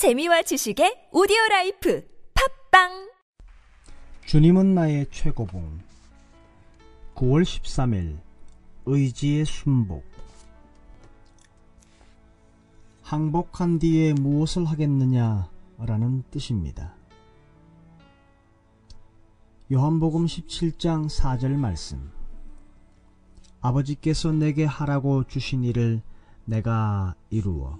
재미와 지식의 오디오 라이프 팟빵! 주님은 나의 최고봉. 9월 13일 의지의 순복. 항복한 뒤에 무엇을 하겠느냐 라는 뜻입니다. 요한복음 17장 4절 말씀. 아버지께서 내게 하라고 주신 일을 내가 이루어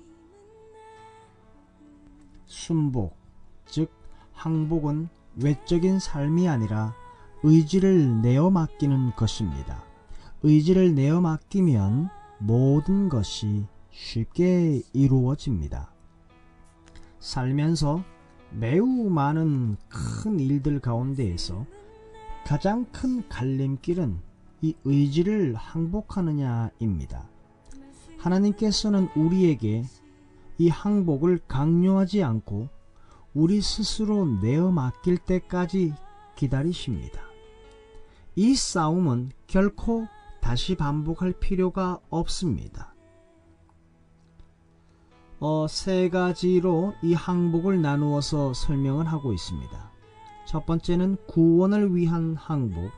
순복 즉 항복은 외적인 삶이 아니라 의지를 내어 맡기는 것입니다. 의지를 내어 맡기면 모든 것이 쉽게 이루어집니다. 살면서 매우 많은 큰 일들 가운데에서 가장 큰 갈림길은 이 의지를 항복하느냐입니다. 하나님께서는 우리에게 이 항복을 강요하지 않고 우리 스스로 내어 맡길 때까지 기다리십니다. 이 싸움은 결코 다시 반복할 필요가 없습니다. 어, 세 가지로 이 항복을 나누어서 설명을 하고 있습니다. 첫 번째는 구원을 위한 항복,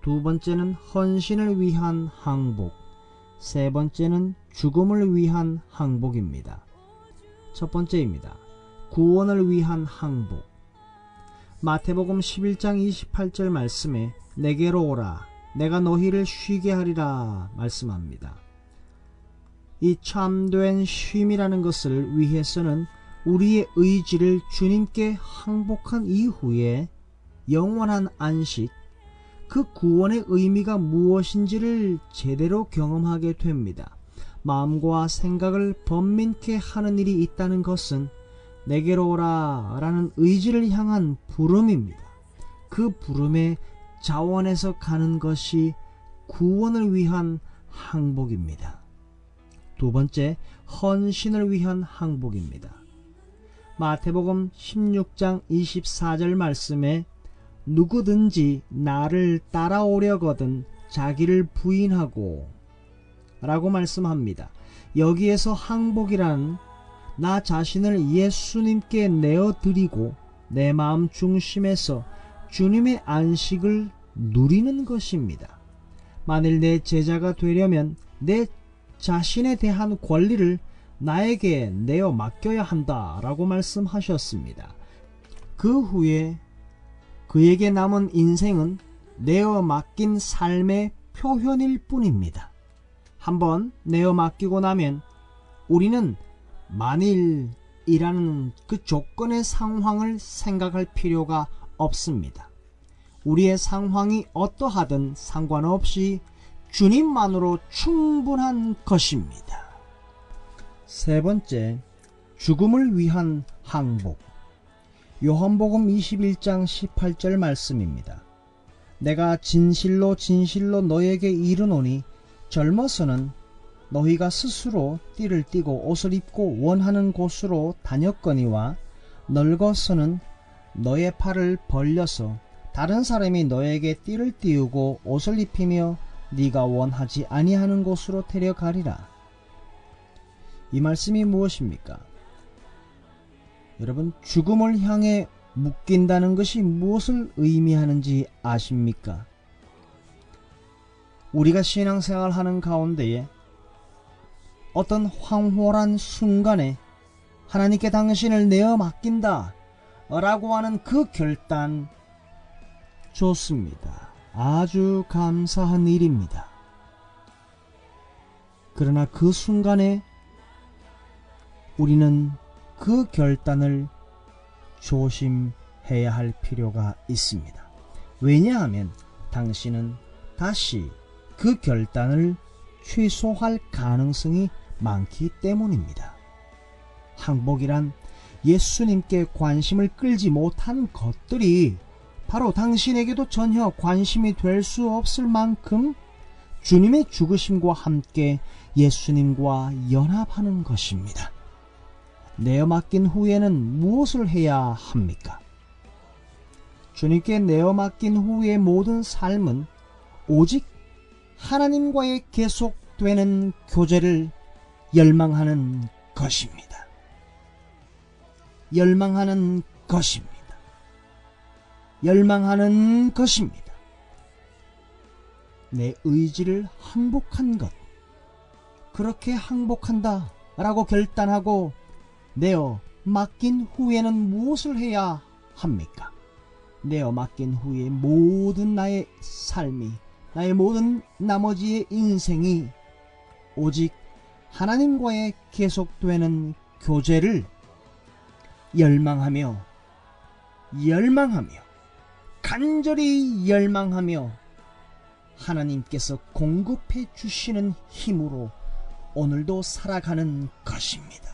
두 번째는 헌신을 위한 항복, 세 번째는 죽음을 위한 항복입니다. 첫 번째입니다. 구원을 위한 항복. 마태복음 11장 28절 말씀에 내게로 오라 내가 너희를 쉬게 하리라 말씀합니다. 이 참된 쉼이라는 것을 위해서는 우리의 의지를 주님께 항복한 이후에 영원한 안식, 그 구원의 의미가 무엇인지를 제대로 경험하게 됩니다. 마음과 생각을 번민케 하는 일이 있다는 것은 내게로 오라 라는 의지를 향한 부름입니다. 그 부름의 자원에서 가는 것이 구원을 위한 항복입니다. 두 번째, 헌신을 위한 항복입니다. 마태복음 16장 24절 말씀에 누구든지 나를 따라오려거든 자기를 부인하고 라고 말씀합니다. 여기에서 항복이란 나 자신을 예수님께 내어드리고 내 마음 중심에서 주님의 안식을 누리는 것입니다. 만일 내 제자가 되려면 내 자신에 대한 권리를 나에게 내어 맡겨야 한다 라고 말씀하셨습니다. 그 후에 그에게 남은 인생은 내어 맡긴 삶의 표현일 뿐입니다. 한번 내어 맡기고 나면 우리는 만일이라는 그 조건의 상황을 생각할 필요가 없습니다. 우리의 상황이 어떠하든 상관없이 주님만으로 충분한 것입니다. 세 번째, 죽음을 위한 항복. 요한복음 21장 18절 말씀입니다. 내가 진실로 진실로 너에게 이르노니 젊어서는 너희가 스스로 띠를 띠고 옷을 입고 원하는 곳으로 다녔거니와 늙어서는 너의 팔을 벌려서 다른 사람이 너에게 띠를 띠우고 옷을 입히며 네가 원하지 아니하는 곳으로 데려가리라. 이 말씀이 무엇입니까? 여러분 죽음을 향해 묶인다는 것이 무엇을 의미하는지 아십니까? 우리가 신앙생활하는 가운데에 어떤 황홀한 순간에 하나님께 당신을 내어 맡긴다 라고 하는 그 결단 좋습니다. 아주 감사한 일입니다. 그러나 그 순간에 우리는 그 결단을 조심해야 할 필요가 있습니다. 왜냐하면 당신은 다시 그 결단을 취소할 가능성이 많기 때문입니다. 항복이란 예수님께 관심을 끌지 못한 것들이 바로 당신에게도 전혀 관심이 될 수 없을 만큼 주님의 죽으심과 함께 예수님과 연합하는 것입니다. 내어 맡긴 후에는 무엇을 해야 합니까? 주님께 내어 맡긴 후의 모든 삶은 오직 하나님과의 계속되는 교제를 열망하는 것입니다. 열망하는 것입니다. 열망하는 것입니다. 내 의지를 항복한 것. 그렇게 항복한다 라고 결단하고 내어 맡긴 후에는 무엇을 해야 합니까? 내어 맡긴 후에 모든 나의 삶이, 나의 모든 나머지의 인생이 오직 하나님과의 계속되는 교제를 열망하며, 열망하며, 간절히 열망하며 하나님께서 공급해 주시는 힘으로 오늘도 살아가는 것입니다.